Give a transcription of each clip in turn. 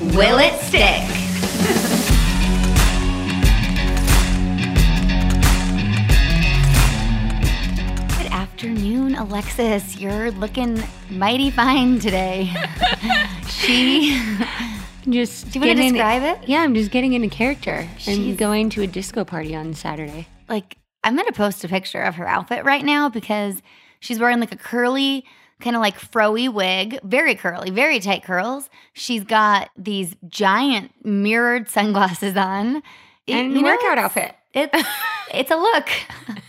will it stick? Good afternoon, Alexis. You're looking mighty fine today. she. Just Do you want to getting in- describe it? Yeah, I'm just getting into character. She's- I'm going to a disco party on Saturday. like I'm gonna post a picture of her outfit right now because she's wearing like a curly, kind of like froey wig, very curly, very tight curls. She's got these giant mirrored sunglasses on. And you know, workout outfit. It's it's a look.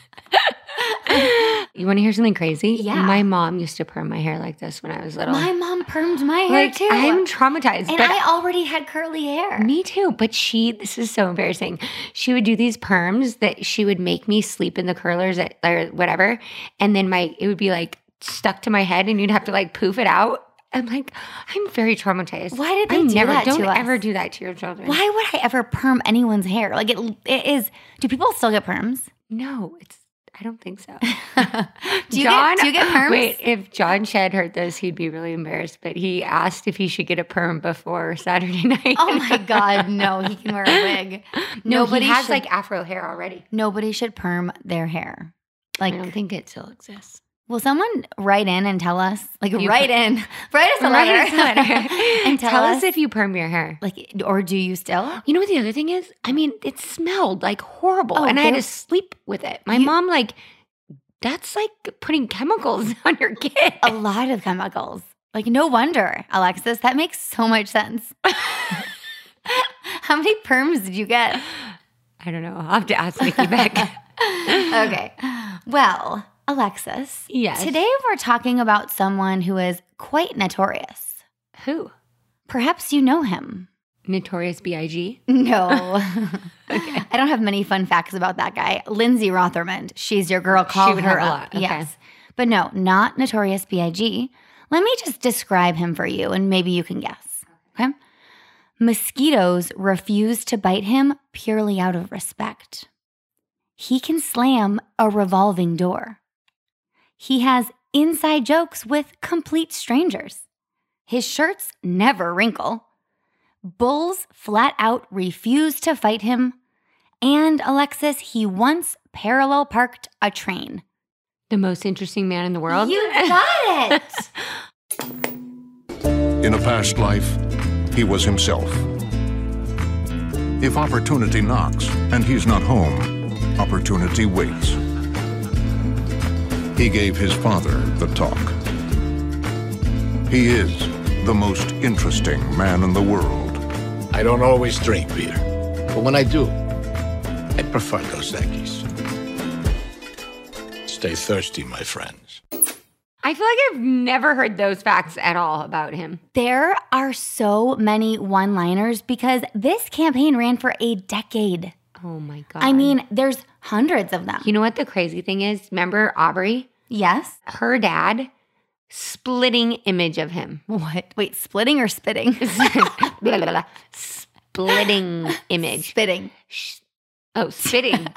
You want to hear something crazy? Yeah. My mom used to perm my hair like this when I was little. My mom permed my hair like too. I'm traumatized. and I already had curly hair. me too. But she, this is so embarrassing. She would do these perms that she would make me sleep in the curlers at, or whatever, and then my it would be like stuck to my head, and you'd have to like poof it out. I'm like, I'm very traumatized. Why did they I do never, that Don't to us? ever do that to your children. Why would I ever perm anyone's hair? Like it, it is. Do people still get perms? No, it's. I don't think so. do you get do you get perms? Wait, if John Shed heard this, he'd be really embarrassed. But he asked if he should get a perm before Saturday night. Oh my god, no! He can wear a wig. no, Nobody he has should- like afro hair already. Nobody should perm their hair. Like, I don't think it still exists. Will someone write in and tell us? Like, You write in, write us a Write letter, us a letter. and tell, Tell us, us if you perm your hair. like, or do you still? You know what the other thing is? I mean, it smelled like horrible, Oh, and I had to sleep with it. My You- mom like, that's like putting chemicals on your kid. A lot of chemicals. Like, no wonder, Alexis. That makes so much sense. How many perms did you get? I don't know. I'll have to ask Nikki Beck. okay. Well, Alexis. Yes. Today we're talking about someone who is quite notorious. Who? Perhaps you know him. Notorious B.I.G. No. okay. I don't have many fun facts about that guy. Lindsay Rothermond. She's your girl. Call would her have a lot. Okay. Yes. But no, not Notorious B.I.G. Let me just describe him for you and maybe you can guess. Okay. Mosquitoes refuse to bite him purely out of respect. He can slam a revolving door. He has inside jokes with complete strangers. His shirts never wrinkle. Bulls flat out refuse to fight him. And Alexis, he once parallel parked a train. The most interesting man in the world. You got it. In a past life, he was himself. If opportunity knocks and he's not home, opportunity waits. He gave his father the talk. He is the most interesting man in the world. I don't always drink beer, but when I do, I prefer Dos Equis. Stay thirsty, my friends. I feel like I've never heard those facts at all about him. there are so many one liners because this campaign ran for a decade. Oh my god. I mean, there's hundreds of them. you know what the crazy thing is? Remember Aubrey? yes. Her dad, splitting image of him. What? Wait, splitting or spitting? Blah, blah, blah. Splitting image. spitting. Oh, spitting.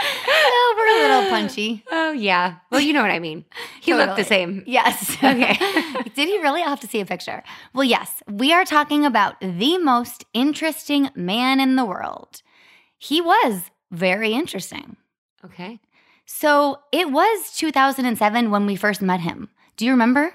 Oh, we're a little punchy. oh yeah. Well, you know what I mean. He looked the same. Yes. Okay. Did he really? I'll have to see a picture. Well, yes, we are talking about the most interesting man in the world. He was very interesting. Okay. So it was 2007 when we first met him. Do you remember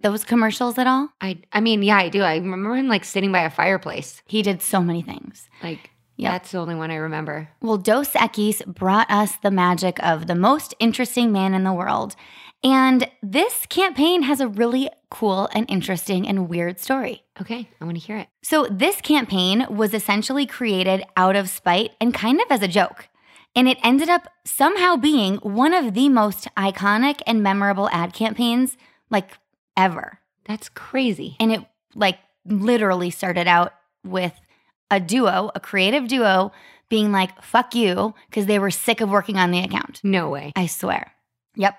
those commercials at all? I I mean, yeah, I do. I remember him like sitting by a fireplace. He did so many things. Like Yep. that's the only one I remember. Well, Dos Equis brought us the magic of the most interesting man in the world. And this campaign has a really cool and interesting and weird story. Okay, I want to hear it. So, this campaign was essentially created out of spite and kind of as a joke. And it ended up somehow being one of the most iconic and memorable ad campaigns like ever. That's crazy. And it like literally started out with a duo, a creative duo, being like, fuck you, because they were sick of working on the account. No way. I swear. Yep.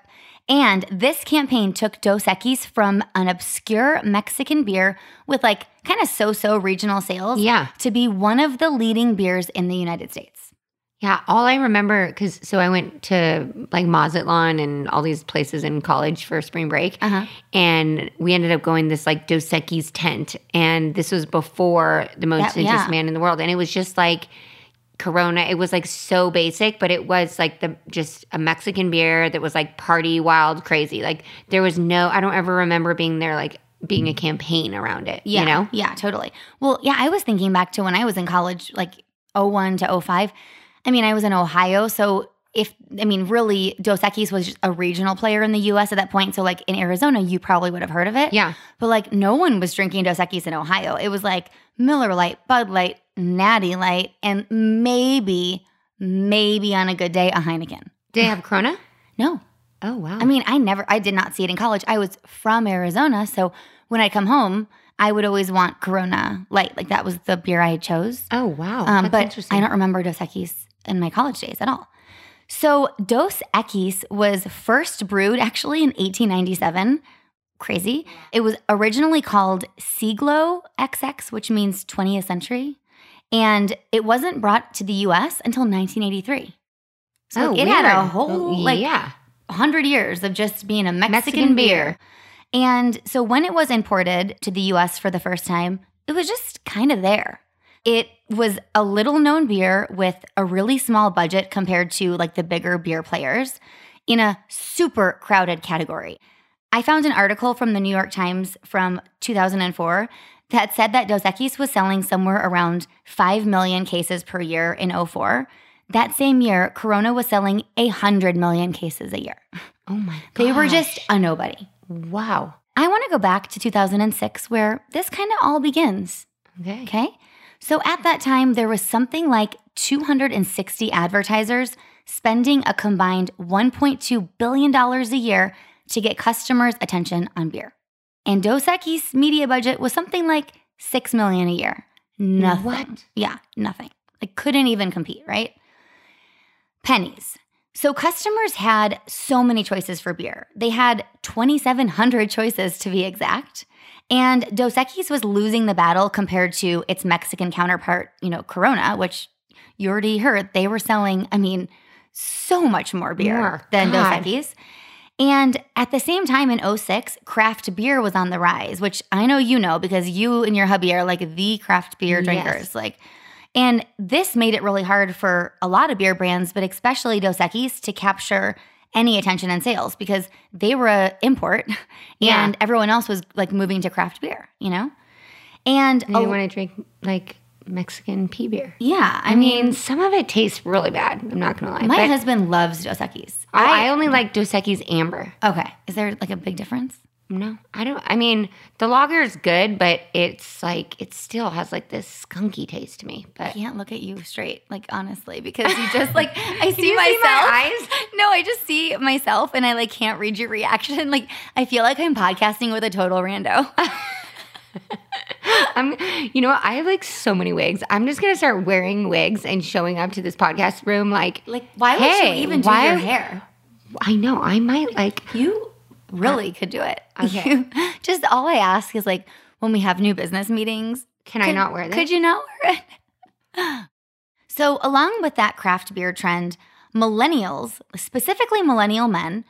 And this campaign took Dos Equis from an obscure Mexican beer with like kind of so so regional sales Yeah. to be one of the leading beers in the United States. Yeah, all I remember because so I went to like Mazatlan and all these places in college for spring break, Uh-huh. and we ended up going this like Dos Equis tent, and this was before the most That- yeah. man in the world, and it was just like Corona. It was like so basic, but it was like the just a Mexican beer that was like party wild crazy. Like there was no, I don't ever remember being there like being a campaign around it. Yeah. you know, Yeah, totally. Well, yeah, I was thinking back to when I was in college, like 01 to 05. I mean, I was in Ohio. So if, I mean, really, Dos Equis was a regional player in the US at that point. So, like in Arizona, you probably would have heard of it. yeah, But like no one was drinking Dos Equis in Ohio. It was like Miller Lite, Bud Light, Natty Light, and maybe, maybe on a good day, a Heineken. did they have Corona? No. Oh wow, I mean, I never, I did not see it in college. I was from Arizona. So when I come home, I would always want Corona Light. Like that was the beer I chose. oh wow, Um, That's but interesting. I don't remember Dos Equis in my college days at all. So Dos Equis was first brewed actually in 1897. Crazy. It was originally called Siglo XX, which means 20th century. And it wasn't brought to the US until 1983. So like, it had a Oh, whole Oh, like yeah. 100 years of just being a Mexican, Mexican beer. beer. And so when it was imported to the US for the first time, it was just kind of there. It was a little known beer with a really small budget compared to like the bigger beer players in a super crowded category. I found an article from the New York Times from 2004 that said that Dos Equis was selling somewhere around 5 million cases per year in 04. That same year, Corona was selling 100 million cases a year. Oh my god. They were just a nobody. wow. I want to go back to 2006 where this kind of all begins. Okay. Okay. So at that time, there was something like 260 advertisers spending a combined $1.2 billion a year to get customers' attention on beer. And Dos Equis' media budget was something like 6 million a year. Nothing. What? Yeah, nothing. Like couldn't even compete, right? Pennies. So customers had so many choices for beer. They had 2,700 choices to be exact. And Dos Equis was losing the battle compared to its Mexican counterpart, you know, Corona, which you already heard they were selling, I mean, so much more beer than God. Dos Equis. And at the same time in 06, craft beer was on the rise, which I know you know because you and your hubby are like the craft beer Yes. drinkers. Like and this made it really hard for a lot of beer brands, but especially Dos Equis to capture any attention in sales because they were a import Yeah. and everyone else was like moving to craft beer, you know? And I a- want to drink like Mexican pea beer. yeah, I, I mean, mean, some of it tastes really bad. I'm not gonna lie. my husband loves Dos Equis. Oh, I, I only like Dos Equis Amber. okay. Is there like a big difference? No, I don't. I mean, the lager is good, but it's like it still has like this skunky taste to me. But I can't look at you straight, like honestly, because you just like I see myself. see my eyes? No, I just see myself, and I like can't read your reaction. Like I feel like I'm podcasting with a total rando. I'm, you know, what? I have like so many wigs. I'm just gonna start wearing wigs and showing up to this podcast room. Like, Like, why would you even do why- your hair? I know I might like. You really could do it. Okay. You- just all I ask is like when we have new business meetings. Can I not wear this? Could you not wear it? so, along with that craft beer trend, millennials, specifically millennial men,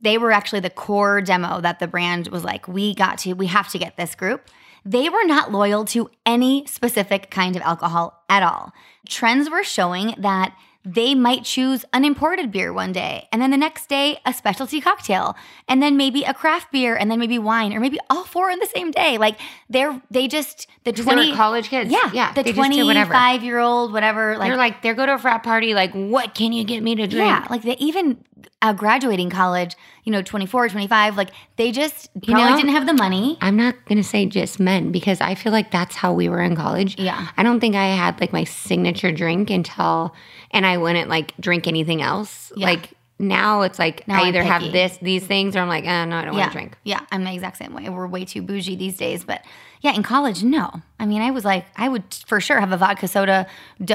they were actually the core demo that the brand was like, we got to, we have to get this group. They were not loyal to any specific kind of alcohol at all. Trends were showing that they might choose an imported beer one day, and then the next day, a specialty cocktail, and then maybe a craft beer, and then maybe wine, or maybe all four in the same day. Like they're, they just, the Because they 20, were college kids. yeah, yeah. the they just do whatever. 25 year old, whatever. Like, They're like they go to a frat party. Like, what can you get me to drink? yeah, like they even uh, graduating college, you know, 24, 25, like they just probably know, didn't have the money. I'm not gonna say just men because I feel like that's how we were in college. Yeah. I don't think I had like my signature drink until, and I wouldn't like drink anything else. Yeah. Like now it's like Now I either have this, these things, or I'm like, eh, no, I don't yeah. want to drink. Yeah, I'm the exact same way. We're way too bougie these days. But yeah, in college, no. I mean, I was like, I would for sure have a vodka soda,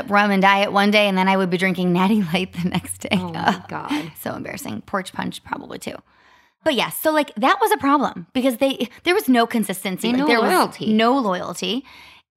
rum, and diet one day, and then I would be drinking Natty Light the next day. Oh my god. so embarrassing. Porch punch probably too. But yeah, so like that was a problem because they there was no consistency. Like, no there loyalty. was no loyalty.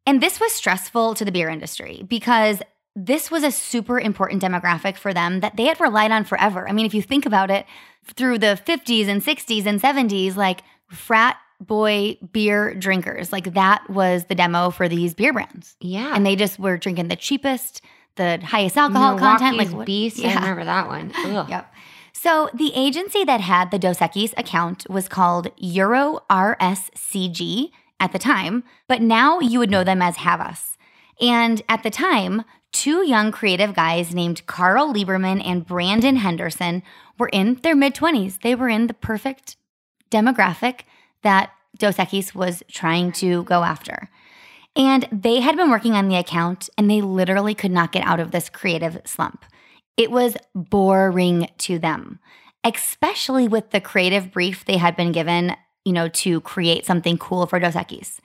And this was stressful to the beer industry because this was a super important demographic for them that they had relied on forever. I mean, if you think about it, through the 50s and 60s and 70s, like frat boy beer drinkers, like that was the demo for these beer brands. Yeah. And they just were drinking the cheapest, the highest alcohol content. Like Milwaukee's what- Beast. I remember that one. Ugh. Yep. So the agency that had the Dos Equis account was called Euro RSCG at the time, but now you would know them as Havas. And at the time, two young creative guys named Karl Lieberman and Brandon Henderson were in their mid 20s. They were in the perfect demographic that Dos Equis was trying to go after. And they had been working on the account and they literally could not get out of this creative slump. It was boring to them, especially with the creative brief they had been given, you know, to create something cool for Dos Equis.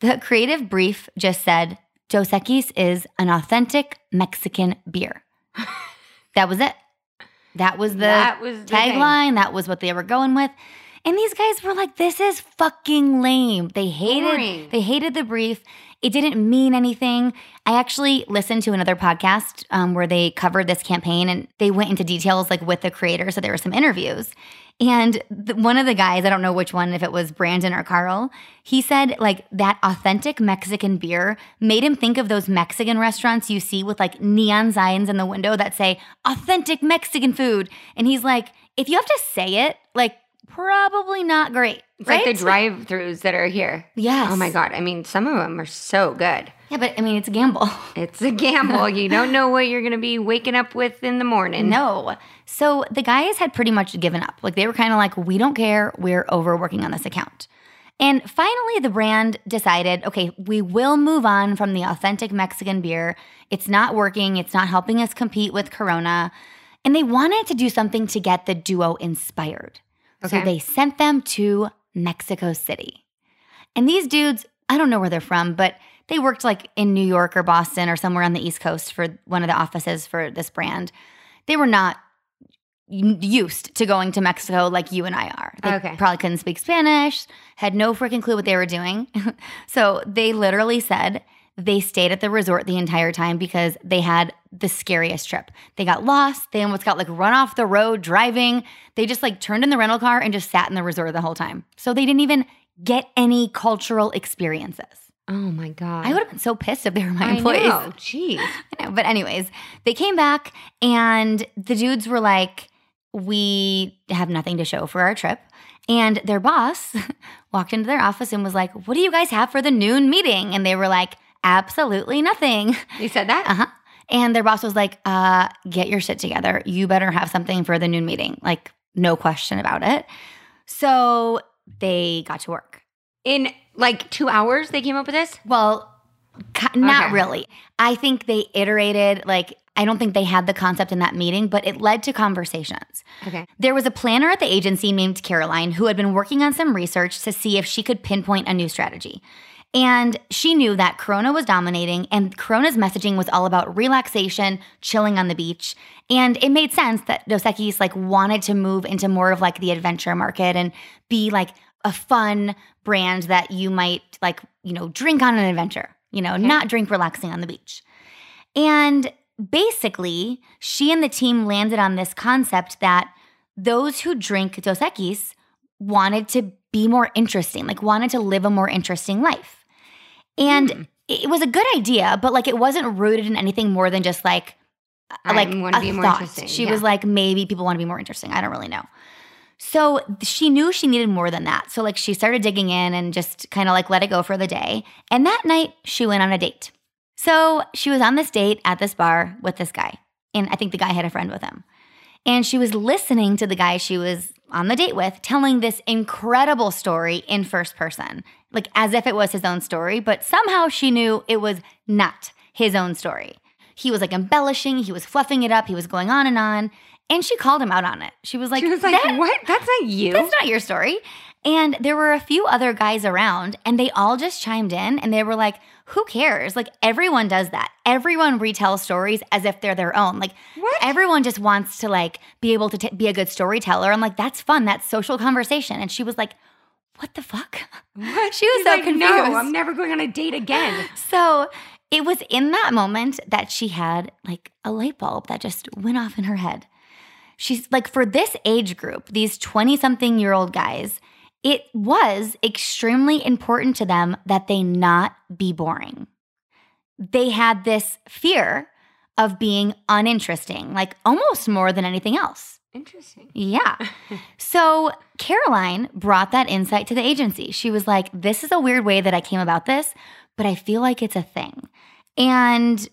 The creative brief just said Dos Equis is an authentic Mexican beer. that was it. That was the That was the tagline. That was what they were going with. And these guys were like, this is fucking lame. They hated Boring. they hated the brief. It didn't mean anything. I actually listened to another podcast um, where they covered this campaign and they went into details like with the creator. So there were some interviews. And the, one of the guys, I don't know which one, if it was Brandon or Karl, he said like that authentic Mexican beer made him think of those Mexican restaurants you see with like neon signs in the window that say authentic Mexican food. And he's like, if you have to say it, like probably not great. It's right? like the drive-throughs that are here. Yes. Oh my god. I mean, some of them are so good. Yeah, but I mean, it's a gamble. It's a gamble. you don't know what you're gonna be waking up with in the morning. No. So the guys had pretty much given up. Like they were kind of like, we don't care. We're overworking on this account. And finally, the brand decided, okay, we will move on from the authentic Mexican beer. It's not working. It's not helping us compete with Corona. And they wanted to do something to get the duo inspired. So they sent them to Mexico City. And these dudes, I don't know where they're from, but they worked like in New York or Boston or somewhere on the East Coast for one of the offices for this brand. They were not used to going to Mexico like you and I are. They Okay. probably couldn't speak Spanish, had no freaking clue what they were doing. so they literally said they stayed at the resort the entire time because they had the scariest trip. They got lost. They almost got like run off the road driving. They just like turned in the rental car and just sat in the resort the whole time. So they didn't even get any cultural experiences. Oh my god. I would have been so pissed if they were my I employees. know. Jeez. I know. But anyways, they came back and the dudes were like, "We have nothing to show for our trip." And their boss walked into their office and was like, "What do you guys have for the noon meeting?" And they were like, "Absolutely nothing." You said that? Uh huh. And their boss was like, "Uh, get your shit together. You better have something for the noon meeting." Like, no question about it. So they got to work. In like two hours they came up with this? Well, not Okay. really. I think they iterated, like, I don't think they had the concept in that meeting, but it led to conversations. Okay. There was a planner at the agency named Caroline who had been working on some research to see if she could pinpoint a new strategy. And she knew that Corona was dominating, and Corona's messaging was all about relaxation, chilling on the beach. And it made sense that Dos Equis like wanted to move into more of like the adventure market and be like a fun brand that you might like, you know, drink on an adventure, you know, not drink relaxing on the beach. And basically, she and the team landed on this concept that those who drink Dos Equis wanted to be more interesting, like wanted to live a more interesting life. And hmm. it was a good idea, but like it wasn't rooted in anything more than just like I like wanna a be more thought. interesting, She yeah. was like, maybe people want to be more interesting. I don't really know. So she knew she needed more than that. So like she started digging in and just kind of like let it go for the day. And that night she went on a date. So she was on this date at this bar with this guy. And I think the guy had a friend with him. And she was listening to the guy she was on the date with telling this incredible story in first person, like as if it was his own story, but somehow she knew it was not his own story. He was like embellishing, he was fluffing it up, he was going on and on. And she called him out on it. She was like, she was like, "That- "What? That's not you." That's not your story. And there were a few other guys around, and they all just chimed in and they were like, Who cares? Like, everyone does that. Everyone retells stories as if they're their own. Like, What? everyone just wants to like be able to t- be a good storyteller. I'm like, That's fun. That's social conversation. And she was like, What the fuck? What? She was She's so like, confused. No, I'm never going on a date again. So it was in that moment that she had like a light bulb that just went off in her head. She's like, for this age group, these 20 something year old guys, it was extremely important to them that they not be boring. They had this fear of being uninteresting, like almost more than anything else. Interesting. Yeah. So Caroline brought that insight to the agency. She was like, This is a weird way that I came about this, but I feel like it's a thing. And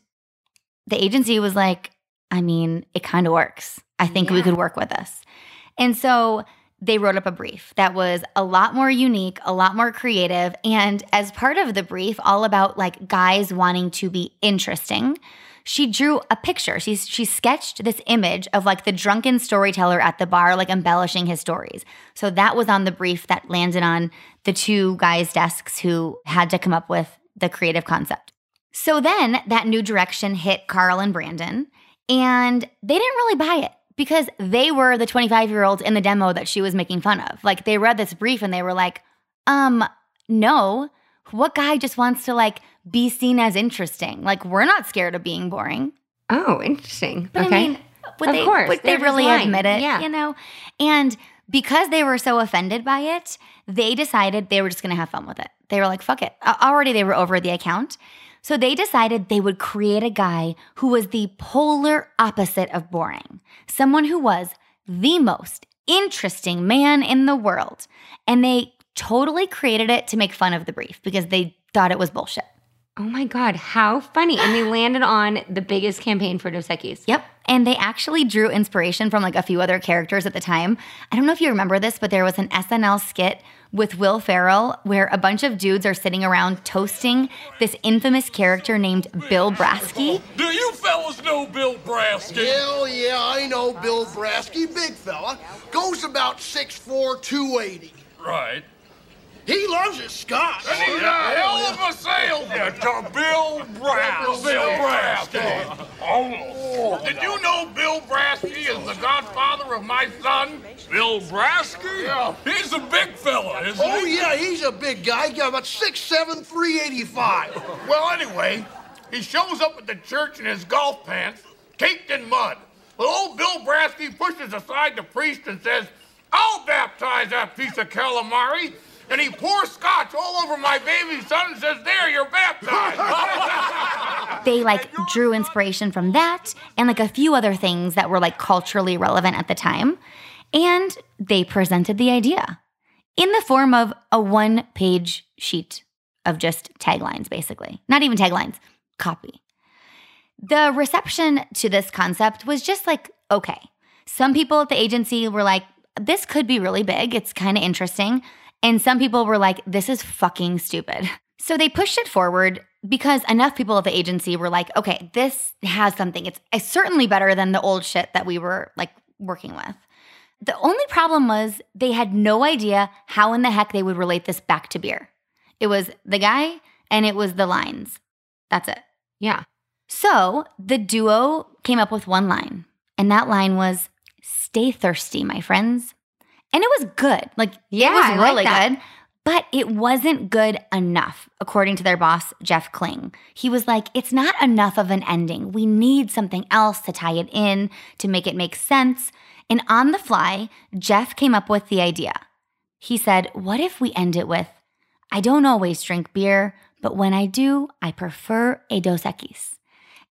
the agency was like, I mean, it kind of works. I think we could work with this. And so they wrote up a brief that was a lot more unique, a lot more creative. And as part of the brief, all about like guys wanting to be interesting, she drew a picture. She, she sketched this image of like the drunken storyteller at the bar, like embellishing his stories. So that was on the brief that landed on the two guys' desks who had to come up with the creative concept. So then that new direction hit Karl and Brandon, and they didn't really buy it because they were the 25 year olds in the demo that she was making fun of. Like they read this brief and they were like, um, no, what guy just wants to like be seen as interesting? Like we're not scared of being boring. Oh, interesting. But okay. I mean, would Of they, course, would they really admit it? Yeah. You know? And because they were so offended by it, they decided they were just going to have fun with it. They were like, fuck it. Already they were over the account. So they decided they would create a guy who was the polar opposite of boring, someone who was the most interesting man in the world. And they totally created it to make fun of the brief because they thought it was bullshit. oh my God, how funny. And they landed on the biggest campaign for Dos Equis. Yep. And they actually drew inspiration from like a few other characters at the time. I don't know if you remember this, but there was an SNL skit with Will Ferrell where a bunch of dudes are sitting around toasting this infamous character named Bill Brasky. Do you fellas know Bill Brasky? Hell yeah, I know Bill Brasky, big fella. Goes about 6'4", 280. Right. He loves his scotch. And he's a hell of a salesman to Bill Brasky. Bill Brasky. Oh, did you know Bill Brasky is the godfather of my son? Bill Brasky? Yeah. He's a big fella, isn't Oh he? yeah, he's a big guy. He got about 6'7", 385. Well, anyway, he shows up at the church in his golf pants, caked in mud. Well, old Bill Brasky pushes aside the priest and says, I'll baptize that piece of calamari. And he pours scotch all over my baby son and says, There, you're baptized. They like drew inspiration from that and like a few other things that were like culturally relevant at the time. And they presented the idea in the form of a one page sheet of just taglines, basically. Not even taglines, copy. The reception to this concept was just like, okay. Some people at the agency were like, this could be really big. It's kind of interesting. And some people were like, this is fucking stupid. So they pushed it forward because enough people at the agency were like, okay, this has something. It's, it's certainly better than the old shit that we were like working with. The only problem was they had no idea how in the heck they would relate this back to beer. It was the guy and it was the lines. That's it. Yeah. So the duo came up with one line, and that line was Stay thirsty, my friends. And it was good. Like, Yeah, it was like really that. good, but it wasn't good enough, according to their boss, Jeff Kling. He was like, It's not enough of an ending. We need something else to tie it in, to make it make sense. And on the fly, Jeff came up with the idea. He said, What if we end it with, I don't always drink beer, but when I do, I prefer a Dos Equis.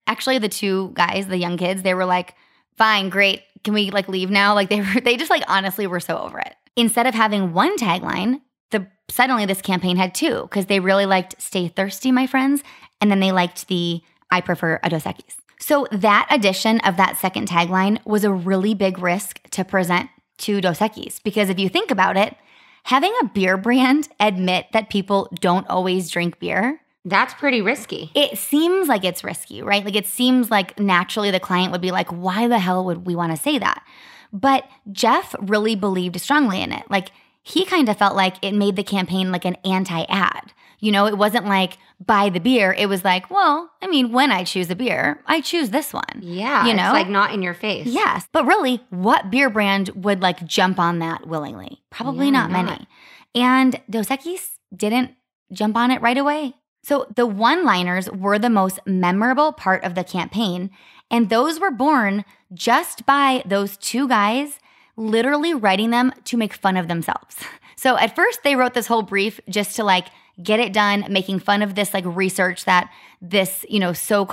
Actually, the two guys, the young kids, they were like, fine, great. Can we like leave now? Like they were, they just like honestly were so over it. Instead of having one tagline, the suddenly this campaign had two because they really liked "Stay thirsty, my friends," and then they liked the "I prefer a Dos Equis." So that addition of that second tagline was a really big risk to present to Dos Equis because if you think about it, having a beer brand admit that people don't always drink beer That's pretty risky. It seems like it's risky, right? Like it seems like naturally the client would be like, why the hell would we want to say that? But Jeff really believed strongly in it. Like he kind of felt like it made the campaign like an anti ad. You know, it wasn't like buy the beer. It was like, well, I mean, when I choose a beer, I choose this one. Yeah. You know? It's like not in your face. Yes. But really, what beer brand would like jump on that willingly? Probably Yeah, not, not. many. And Dos Equis didn't jump on it right away. So the one liners were the most memorable part of the campaign. And those were born just by those two guys literally writing them to make fun of themselves. So at first, they wrote this whole brief just to like get it done, making fun of this like research that this, you know, so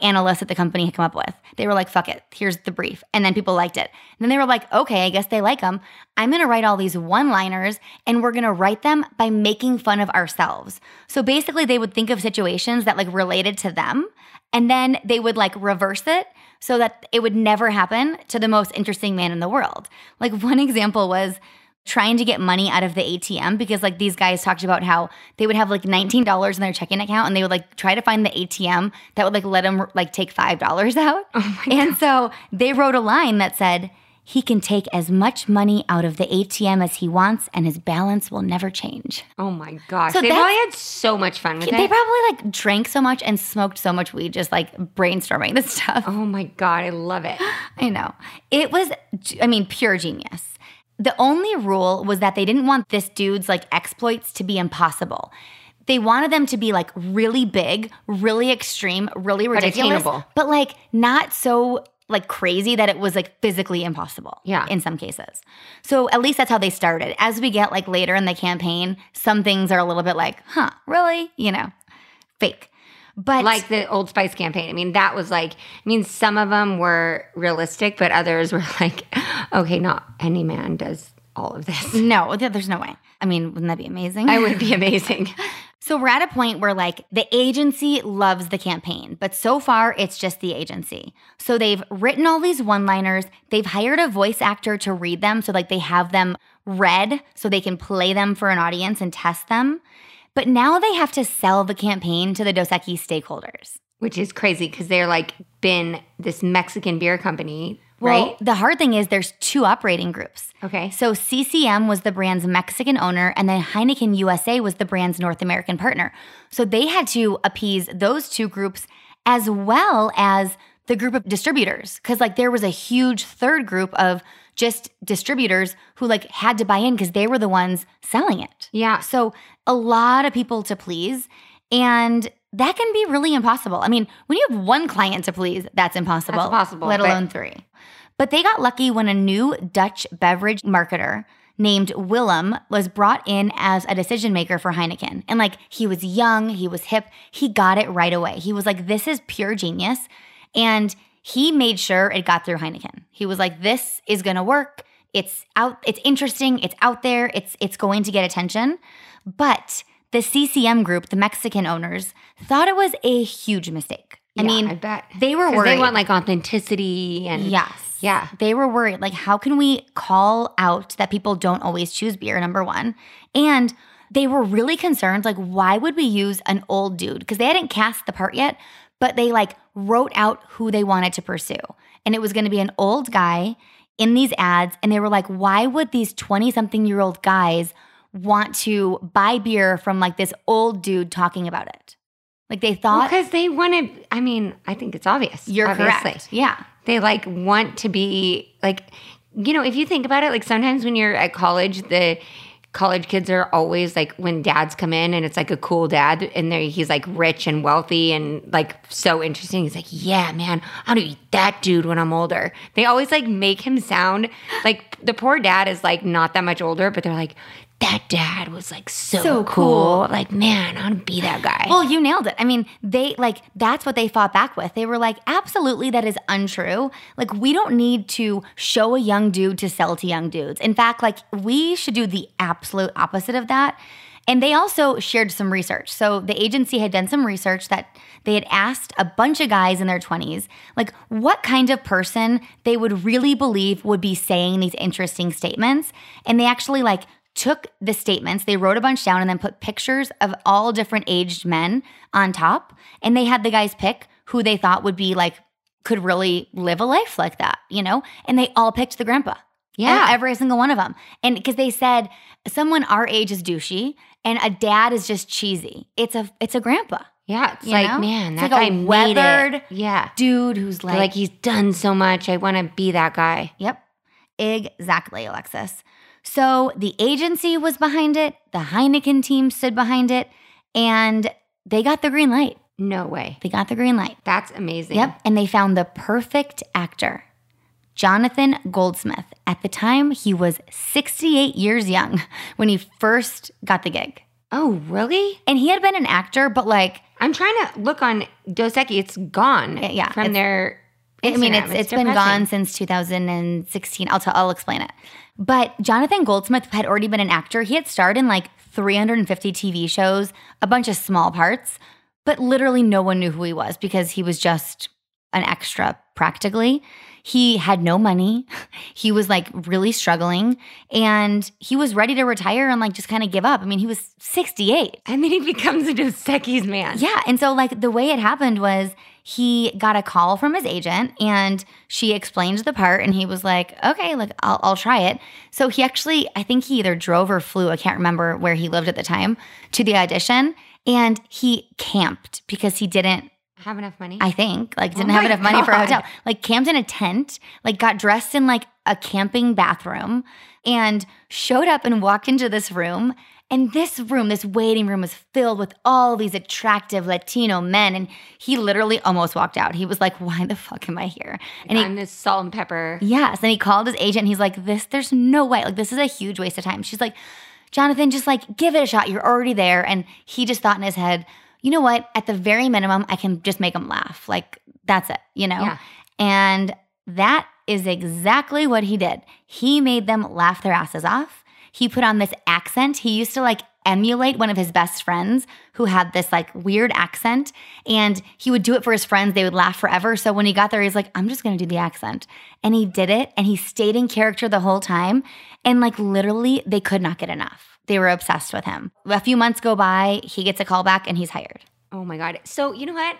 called analyst at the company had come up with. They were like, fuck it, here's the brief. And then people liked it. And then they were like, okay, I guess they like them. I'm gonna write all these one liners and we're gonna write them by making fun of ourselves. So basically, they would think of situations that like related to them and then they would like reverse it so that it would never happen to the most interesting man in the world. Like one example was trying to get money out of the ATM because like these guys talked about how they would have like $19 in their checking account and they would like try to find the ATM that would like let them like take $5 out. Oh and so they wrote a line that said, he can take as much money out of the ATM as he wants and his balance will never change. Oh my gosh. So they probably had so much fun with They it. They probably like drank so much and smoked so much weed just like brainstorming this stuff. oh my God. I love it. I know. It was, I mean, pure genius. The only rule was that they didn't want this dude's like exploits to be impossible. They wanted them to be like really big, really extreme, really ridiculous, attainable. but like not so like crazy that it was like physically impossible. Yeah. In some cases. So at least that's how they started. As we get like later in the campaign, some things are a little bit like, huh, really? You know, fake. But like the Old Spice campaign. I mean, that was like, I mean, some of them were realistic, but others were like, okay, not any man does all of this. no, there's no way. I mean, wouldn't that be amazing? I would be amazing. So we're at a point where like the agency loves the campaign, but so far it's just the agency. So they've written all these one-liners, they've hired a voice actor to read them so like they have them read so they can play them for an audience and test them. But now they have to sell the campaign to the Dos Equis stakeholders. Which is crazy because they're like been this Mexican beer company, Well, right? the hard thing is there's two operating groups. Okay. So CCM was the brand's Mexican owner, and then Heineken USA was the brand's North American partner. So they had to appease those two groups as well as the group of distributors, because like there was a huge third group of just distributors who like had to buy in because they were the ones selling it. Yeah. So a lot of people to please, and that can be really impossible. I mean, when you have one client to please, that's impossible. That's impossible, let but- alone three. But they got lucky when a new Dutch beverage marketer named Willem was brought in as a decision maker for Heineken. And like he was young, he was hip, he got it right away. He was like, this is pure genius. And he made sure it got through Heineken. He was like, this is gonna work. It's out, it's interesting, it's out there, it's it's going to get attention. But the CCM group, the Mexican owners, thought it was a huge mistake. I Yeah, mean, I bet they were worried. They want like authenticity and Yes. Yeah. They were worried. Like, how can we call out that people don't always choose beer? Number one. And they were really concerned, like, why would we use an old dude? Because they hadn't cast the part yet, but they like wrote out who they wanted to pursue. And it was going to be an old guy in these ads. And they were like, why would these 20 something year old guys want to buy beer from like this old dude talking about it? Like, they thought Because they want to, I mean, I think it's obvious. you're obviously. correct. Yeah. They like want to be like, you know, if you think about it, like sometimes when you're at college, the college kids are always like when dads come in and it's like a cool dad and they he's like rich and wealthy and like so interesting. He's like, yeah, man, I want to be that dude when I'm older. They always like make him sound like the poor dad is like not that much older, but they're like, that dad was like so, So cool. cool. Like, man, I want to be that guy. Well, you nailed it. I mean, they like that's what they fought back with. They were like, absolutely, that is untrue. Like, we don't need to show a young dude to sell to young dudes. In fact, like, we should do the absolute opposite of that. And they also shared some research. So the agency had done some research that they had asked a bunch of guys in their 20s, like, what kind of person they would really believe would be saying these interesting statements. And they actually like took the statements, they wrote a bunch down and then put pictures of all different aged men on top. And they had the guys pick who they thought would be like, could really live a life like that, you know? And they all picked the grandpa. Yeah. Every single one of them. And because they said someone our age is douchey and a dad is just cheesy. It's a it's a grandpa. Yeah, it's You like know? man, It's that like a guy made weathered. Yeah, Dude who's They're like, like he's done so much. I want to be that guy. Yep. Exactly, Alexis. So the agency was behind it, the Heineken team stood behind it, and they got the green light. No way. They got the green light. That's amazing. Yep. And they found the perfect actor, Jonathan Goldsmith. At the time, he was 68 years young when he first got the gig. Oh, really? And he had been an actor, but like, I'm trying to look on Dos Equis. It's gone. Yeah, from it's- their. I mean, Instagram. it's it's been gone since 2016. I'll tell, I'll explain it. But Jonathan Goldsmith had already been an actor. He had starred in like 350 TV shows, a bunch of small parts, but literally no one knew who he was because he was just an extra practically. He had no money. He was like really struggling and he was ready to retire and like just kind of give up. I mean, he was 68. And then he becomes a Dos Equis man. Yeah. And so, like, the way it happened was he got a call from his agent and she explained the part, and he was like, okay, like, I'll, I'll try it. So, he actually, I think he either drove or flew, I can't remember where he lived at the time, to the audition. And he camped because he didn't Have enough money. I think, like didn't Oh have enough money for a hotel. Like camped in a tent, like got dressed in like a camping bathroom and showed up and walked into this room. And this room, this waiting room was filled with all these attractive Latino men. And he literally almost walked out. He was like, why the fuck am I here? And he I'm this salt and pepper. Yes. And he called his agent and he's like, This, there's no way. Like, this is a huge waste of time. She's like, Jonathan, just like give it a shot. You're already there. And he just thought in his head, you know what? At the very minimum, I can just make him laugh. Like, that's it, you know? Yeah. And that is exactly what he did. He made them laugh their asses off. He put on this accent. He used to like emulate one of his best friends who had this like weird accent and he would do it for his friends. They would laugh forever. So when he got there, he's like, I'm just going to do the accent. And he did it and he stayed in character the whole time. And like literally, they could not get enough. They were obsessed with him. A few months go by, he gets a call back and he's hired. Oh my God. So, you know what?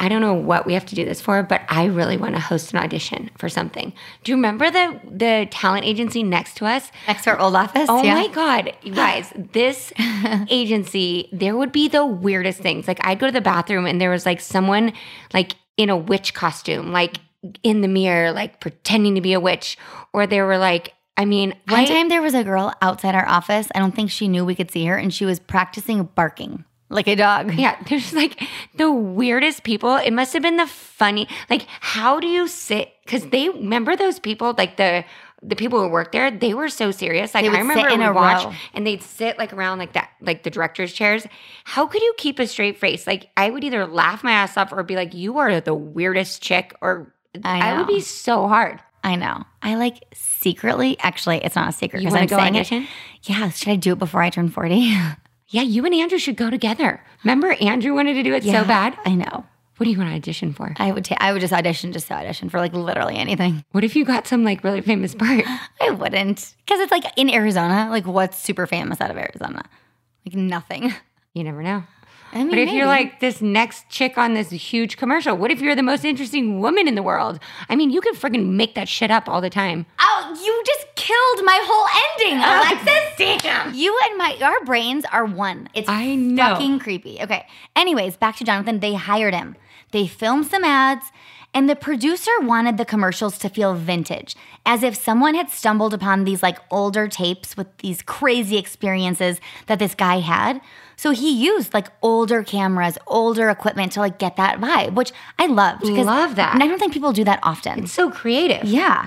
I don't know what we have to do this for, but I really want to host an audition for something. Do you remember the the talent agency next to us? Next to our old office. Oh yeah. my God, you guys, this agency, there would be the weirdest things. Like, I'd go to the bathroom and there was like someone like in a witch costume, like in the mirror, like pretending to be a witch. Or they were like, I mean, One I, time there was a girl outside our office. I don't think she knew we could see her, and she was practicing barking like a dog. Yeah, there's like the weirdest people. It must have been the funny. Like, how do you sit? Because they remember those people, like the the people who worked there. They were so serious. Like I remember in a watch, row. and they'd sit like around like that, like the director's chairs. How could you keep a straight face? Like I would either laugh my ass off or be like, "You are the weirdest chick," or I would be so hard. I know. I like secretly. Actually, it's not a secret because I'm go saying audition? it. Yeah. Should I do it before I turn forty? Yeah, you and Andrew should go together. Remember, Andrew wanted to do it so bad. I know. What do you want to audition for? I would. ta- I would just audition just to audition for like literally anything. What if you got some like really famous part? I wouldn't because it's like in Arizona. Like what's super famous out of Arizona? Like nothing. You never know. I mean, What if you're like this next chick on this huge commercial? What if you're the most interesting woman in the world? I mean, you can freaking make that shit up all the time. Oh, you just killed my whole ending, oh, Alexis. Damn. You and my our brains are one. It's I know. fucking creepy. Okay. Anyways, back to Jonathan. They hired him. They filmed some ads, and the producer wanted the commercials to feel vintage, as if someone had stumbled upon these like older tapes with these crazy experiences that this guy had. So he used like older cameras, older equipment to like get that vibe, which I loved. Love that. And I don't think people do that often. It's so creative. Yeah.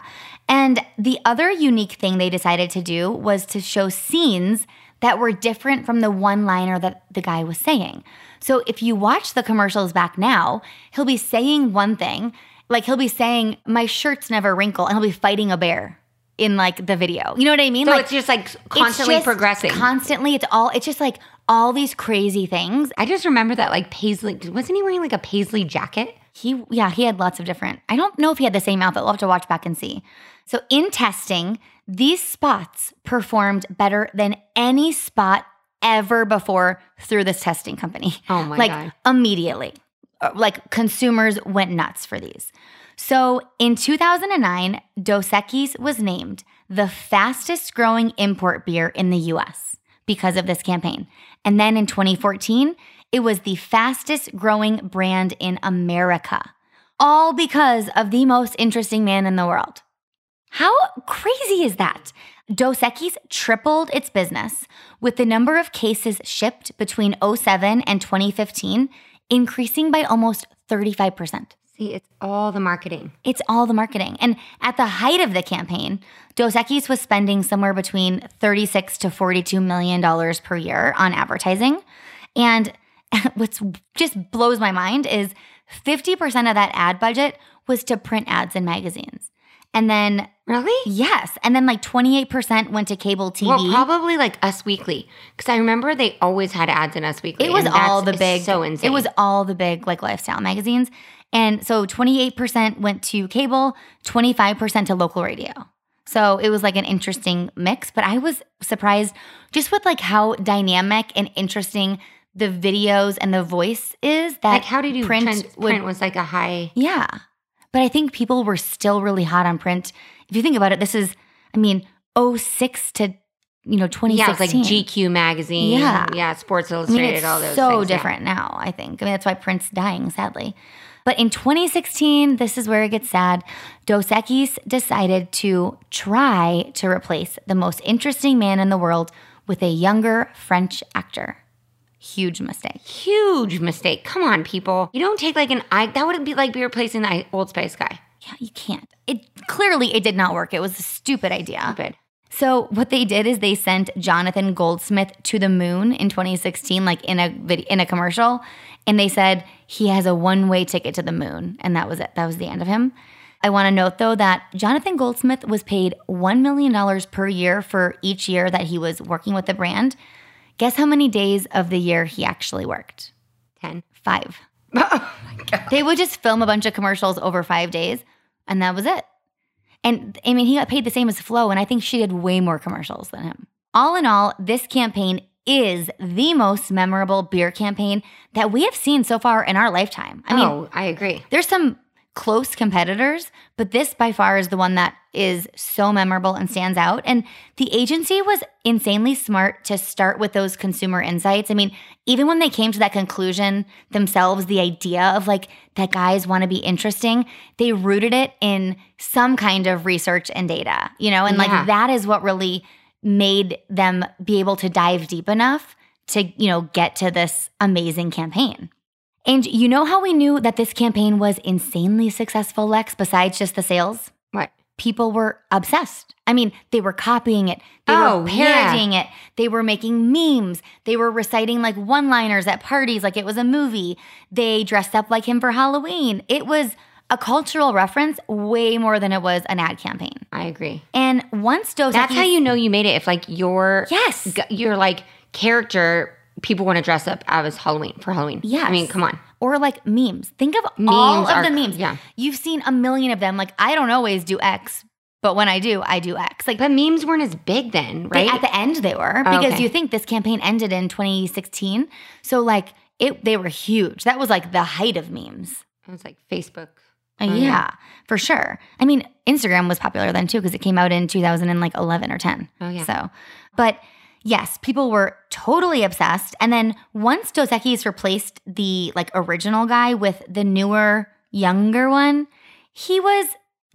And the other unique thing they decided to do was to show scenes that were different from the one liner that the guy was saying. So if you watch the commercials back now, he'll be saying one thing, like he'll be saying, My shirt's never wrinkle, and he'll be fighting a bear in like the video. You know what I mean? So like it's just like it's constantly just progressing. Constantly. It's all it's just like all these crazy things. I just remember that like Paisley, wasn't he wearing like a Paisley jacket? He, yeah, he had lots of different. I don't know if he had the same outfit. We'll have to watch back and see. So in testing, These spots performed better than any spot ever before through this testing company. Oh my like God. Like immediately. Uh, Like consumers went nuts for these. So in 2009, Dos Equis was named the fastest growing import beer in the US because of this campaign. And then in 2014, it was the fastest growing brand in America, all because of the most interesting man in the world. How crazy is that? Dos Equis tripled its business, with the number of cases shipped between 07 and 2015 increasing by almost 35%. See, it's all the marketing. It's all the marketing. And at the height of the campaign, Dos Equis was spending somewhere between 36 to 42 million dollars per year on advertising. And what's just blows my mind is 50% of that ad budget was to print ads in magazines. And then Really? yes, and then like 28% went to cable TV. Well, probably like Us Weekly, because I remember they always had ads in Us Weekly. It was all the big so insane. It was all the big like lifestyle magazines. And so 28% went to cable, 25% to local radio. So it was like an interesting mix, but I was surprised just with like how dynamic and interesting the videos and the voice is that like how did you print print? would print was like a high. yeah. But I think people were still really hot on print. If you think about it, this is I mean 06 to you know 2016. Yeah, like GQ magazine. Yeah. yeah, Sports I mean, Illustrated, all those. so things, yeah. different now, I think. I mean, that's why print's dying, sadly. But in 2016, this is where it gets sad. Dos Equis decided to try to replace the most interesting man in the world with a younger French actor. Huge mistake. Huge mistake. Come on, people. You don't take like an I. That would be like be replacing the Old Spice guy. Yeah, you can't. It clearly it did not work. It was a stupid idea. Stupid. So what they did is they sent Jonathan Goldsmith to the moon in 2016, like in a in a commercial, and they said he has a one way ticket to the moon, and that was it. That was the end of him. I want to note though that Jonathan Goldsmith was paid one million dollars per year for each year that he was working with the brand. Guess how many days of the year he actually worked? Ten. Five. Oh my God. They would just film a bunch of commercials over five days, and that was it. And I mean, he got paid the same as Flo, and I think she did way more commercials than him. All in all, this campaign is the most memorable beer campaign that we have seen so far in our lifetime. I mean, oh, I agree. there's some close competitors, but this by far is the one that is so memorable and stands out. And the agency was insanely smart to start with those consumer insights. I mean, even when they came to that conclusion themselves, the idea of like that guys want to be interesting, they rooted it in some kind of research and data, you know, and Yeah. like that is what really made them be able to dive deep enough to, you know, get to this amazing campaign. And you know how we knew that this campaign was insanely successful, Lex, besides just the sales? Right. People were obsessed. I mean, they were copying it, they Oh, were yeah. parodying it, they were making memes, they were reciting like one liners at parties like it was a movie. They dressed up like him for Halloween. It was a cultural reference way more than it was an ad campaign. I agree. And once Dos That's how you know you made it. If like your Yes. your like character, people want to dress up as Halloween for Halloween. Yeah. I mean, come on. Or like memes. Think of all Memes of are- the memes. yeah. You've seen a million of them. Like, I don't always do X, but when I do, I do X. Like, But memes weren't as big then, they- right? at the end, they were Oh, because okay. you think this campaign ended in 2016. So, like, it they were huge. That was like the height of memes. it was like Facebook. Uh, Oh, yeah, yeah. for sure. I mean, Instagram was popular then too because it came out in 2011 or 10. Oh, yeah. So, but yes, people were totally obsessed. And then once Dos Equis replaced the like original guy with the newer, younger one, he was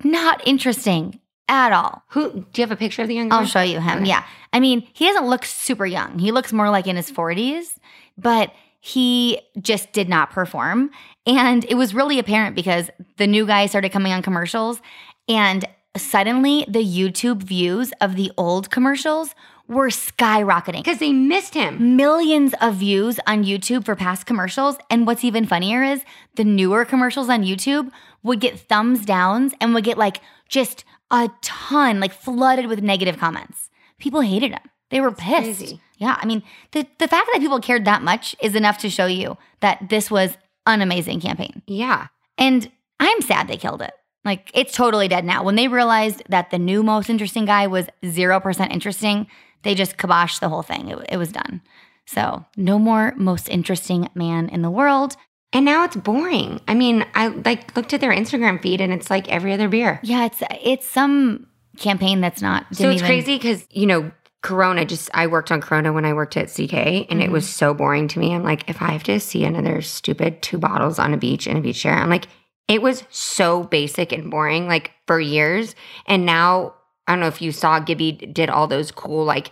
not interesting at all. Who do you have a picture of the young guy? I'll show you him. Okay. Yeah. I mean, he doesn't look super young. He looks more like in his 40s, but he just did not perform. And it was really apparent because the new guy started coming on commercials and suddenly the YouTube views of the old commercials were skyrocketing. Because they missed him. Millions of views on YouTube for past commercials. And what's even funnier is the newer commercials on YouTube would get thumbs downs and would get like just a ton, like flooded with negative comments. People hated him. They were pissed. crazy. Yeah. I mean, the, the fact that people cared that much is enough to show you that this was an amazing campaign. Yeah. And I'm sad they killed it. Like it's totally dead now. When they realized that the new most interesting guy was 0% interesting, they just kiboshed the whole thing. It, it was done. So, no more most interesting man in the world. And now it's boring. I mean, I like looked at their Instagram feed and it's like every other beer. Yeah, it's it's some campaign that's not So it's even- crazy because, you know, Corona just, I worked on Corona when I worked at CK and it was mm-hmm. so boring to me. I'm like, if I have to see another stupid two bottles on a beach in a beach chair, I'm like, it was so basic and boring, like for years. And now, I don't know if you saw Gibby did all those cool, like,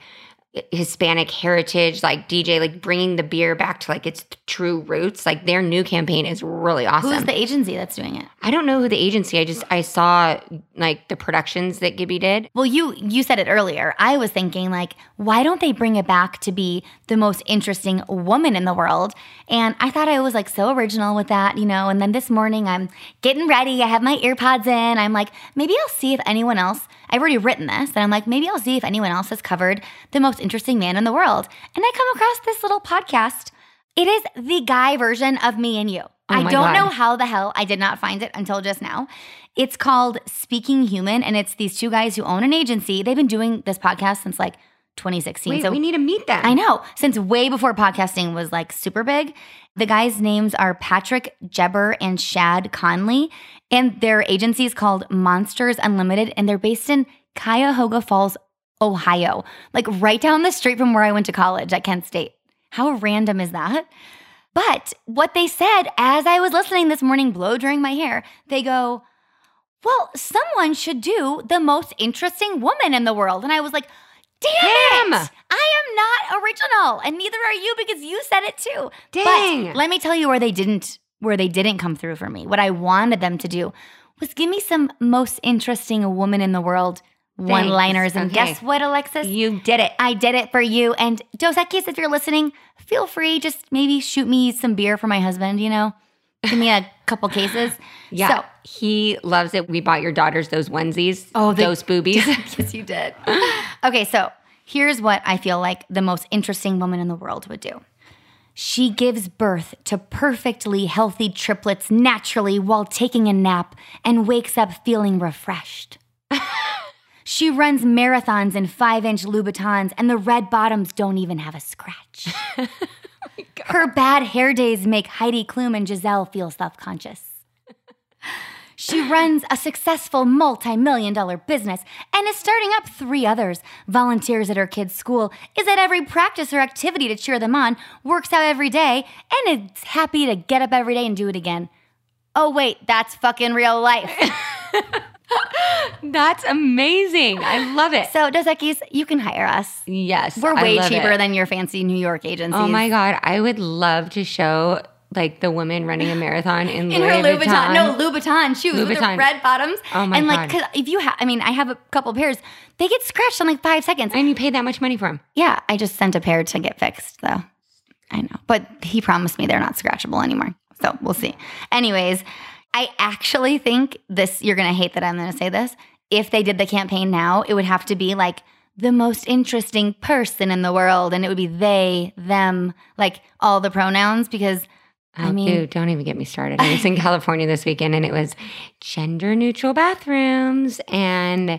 Hispanic heritage, like DJ, like bringing the beer back to like its true roots. Like their new campaign is really awesome. Who's the agency that's doing it? I don't know who the agency. I just I saw like the productions that Gibby did. Well, you you said it earlier. I was thinking like, why don't they bring it back to be the most interesting woman in the world? And I thought I was like so original with that, you know. And then this morning I'm getting ready. I have my earpods in. I'm like, maybe I'll see if anyone else. I've already written this, and I'm like, maybe I'll see if anyone else has covered the most interesting man in the world. And I come across this little podcast. It is the guy version of me and you. Oh I don't God. know how the hell I did not find it until just now. It's called Speaking Human, and it's these two guys who own an agency. They've been doing this podcast since like 2016. Wait, so we need to meet them. I know, since way before podcasting was like super big. The guys' names are Patrick Jebber and Shad Conley, and their agency is called Monsters Unlimited, and they're based in Cuyahoga Falls, Ohio, like right down the street from where I went to college at Kent State. How random is that? But what they said as I was listening this morning, blow drying my hair, they go, Well, someone should do the most interesting woman in the world. And I was like, Damn, Damn. it! I am not original, and neither are you because you said it too. Dang. But let me tell you where they didn't where they didn't come through for me. What I wanted them to do was give me some most interesting woman in the world one liners. And Okay. guess what, Alexis? You did it. I did it for you. And Dos Equis, if you're listening, feel free. Just maybe shoot me some beer for my husband, you know? Give me a couple cases. Yeah. So, he loves it. We bought your daughters those onesies. Oh, they- those boobies. yes, you did. okay, so here's what I feel like the most interesting woman in the world would do. She gives birth to perfectly healthy triplets naturally while taking a nap and wakes up feeling refreshed. she runs marathons in five inch Louboutins, and the red bottoms don't even have a scratch. Oh her bad hair days make Heidi Klum and Gisele feel self conscious. She runs a successful multi million dollar business and is starting up three others. Volunteers at her kids' school, is at every practice or activity to cheer them on, works out every day, and is happy to get up every day and do it again. Oh, wait, that's fucking real life. That's amazing. I love it. so, Dos Equis, you can hire us. yes. We're way cheaper it. than your fancy New York agencies. Oh my God. I would love to show like the woman running a marathon in, in Louis her Louboutin, Vuitton. no Louboutin shoes with Louboutin. the red bottoms. Oh my and like, God. 'cause if you have, I mean, I have a couple pairs. They get scratched in like five seconds. And you paid that much money for them. Yeah, I just sent a pair to get fixed though. I know, but he promised me they're not scratchable anymore. So we'll see. Anyways, I actually think this. You're gonna hate that I'm gonna say this. If they did the campaign now, it would have to be like the most interesting person in the world, and it would be they, them, like all the pronouns because. Oh, I mean- dude, don't even get me started. I was in California this weekend and it was gender neutral bathrooms and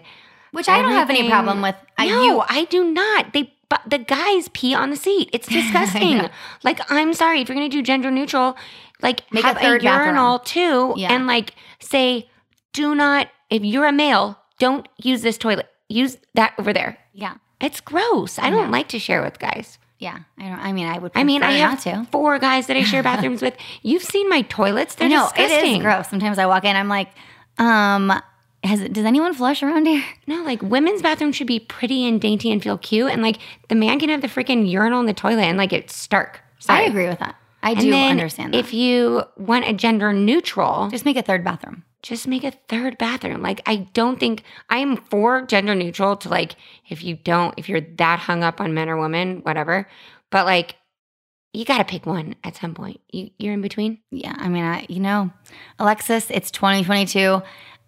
Which I don't have any problem with. I, no, you, I do not. They but the guys pee on the seat. It's disgusting. like I'm sorry if you're gonna do gender neutral, like Make have a, third bathroom. urinal too, Yeah. and like say, do not if you're a male, don't use this toilet. Use that over there. yeah, It's gross. I, don't like to share with guys. yeah. I don't. I mean, I would. I mean, I have to. four guys that I share bathrooms with. You've seen my toilets; they're I know disgusting. it is gross. Sometimes I walk in, I'm like, um, has does anyone flush around here? No, like women's bathrooms should be pretty and dainty and feel cute, and like the man can have the freaking urinal in the toilet, and like it's stark. Sorry. I agree with that. I do understand that. If you want a gender neutral, Just make a third bathroom. just make a third bathroom. Like I don't think I am for gender neutral to like if you don't if you're that hung up on men or women, whatever. But like you got to pick one at some point. You you're in between. Yeah, I mean, I you know, Alexis, it's 2022.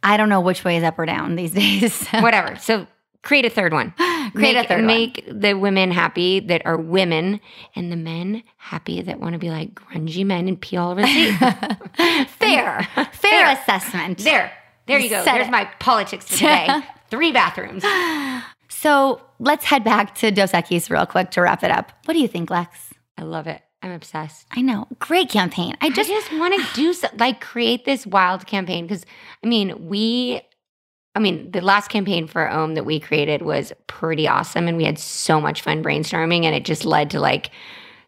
I don't know which way is up or down these days. Whatever. So create a third one. Create make, a third one. Make the women happy that are women, and the men happy that want to be like grungy men and pee all over the seat. fair, fair assessment. there. There you go. Said There's it. my politics for today. Three bathrooms. So let's head back to Dos Equis real quick to wrap it up. What do you think, Lex? I love it. I'm obsessed. I know. Great campaign. I I just, just, want to do so, like create this wild campaign because I mean we, I mean the last campaign for Ohm that we created was pretty awesome and we had so much fun brainstorming and it just led to like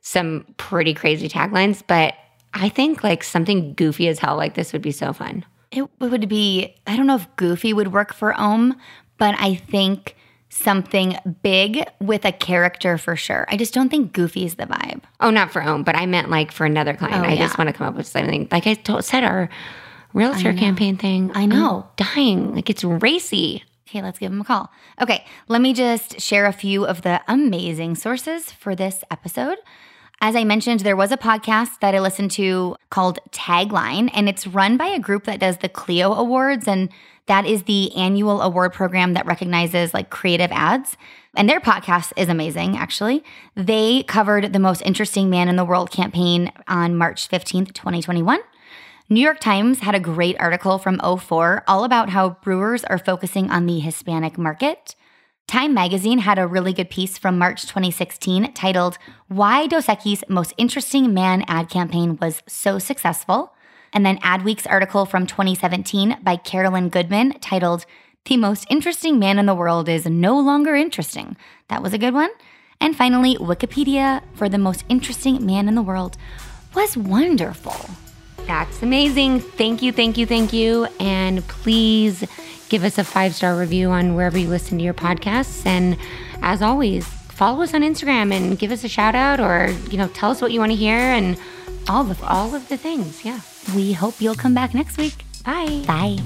some pretty crazy taglines. But I think like something goofy as hell like this would be so fun. it would be, I don't know if Goofy would work for Ohm, but I think something big with a character for sure. I just don't think Goofy is the vibe. Oh, not for Ohm, but I meant like for another client. Oh, I just want to come up with something. Like I told, said, our realtor campaign thing. I know. I'm dying. Like it's racy. Okay, let's give him a call. Okay, let me just share a few of the amazing sources for this episode. As I mentioned, there was a podcast that I listened to called Tagline, and it's run by a group that does the Clio Awards, and that is the annual award program that recognizes like creative ads. And their podcast is amazing, actually. They covered the most interesting man in the world campaign on March 15th, 2021. New York Times had a great article from 04 all about how brewers are focusing on the Hispanic market. Time magazine had a really good piece from March 2016 titled Why Dos Equis' Most Interesting Man Ad Campaign Was So Successful. And then Adweek's article from 2017 by Carolyn Goodman titled The Most Interesting Man in the World is No Longer Interesting. That was a good one. And finally, Wikipedia for the most interesting man in the world was wonderful. That's amazing. Thank you, thank you, thank you. And please give us a five star review on wherever you listen to your podcasts. And as always, follow us on Instagram and give us a shout out or, you know, tell us what you want to hear and all the all of the things. Yeah. We hope you'll come back next week. Bye. Bye.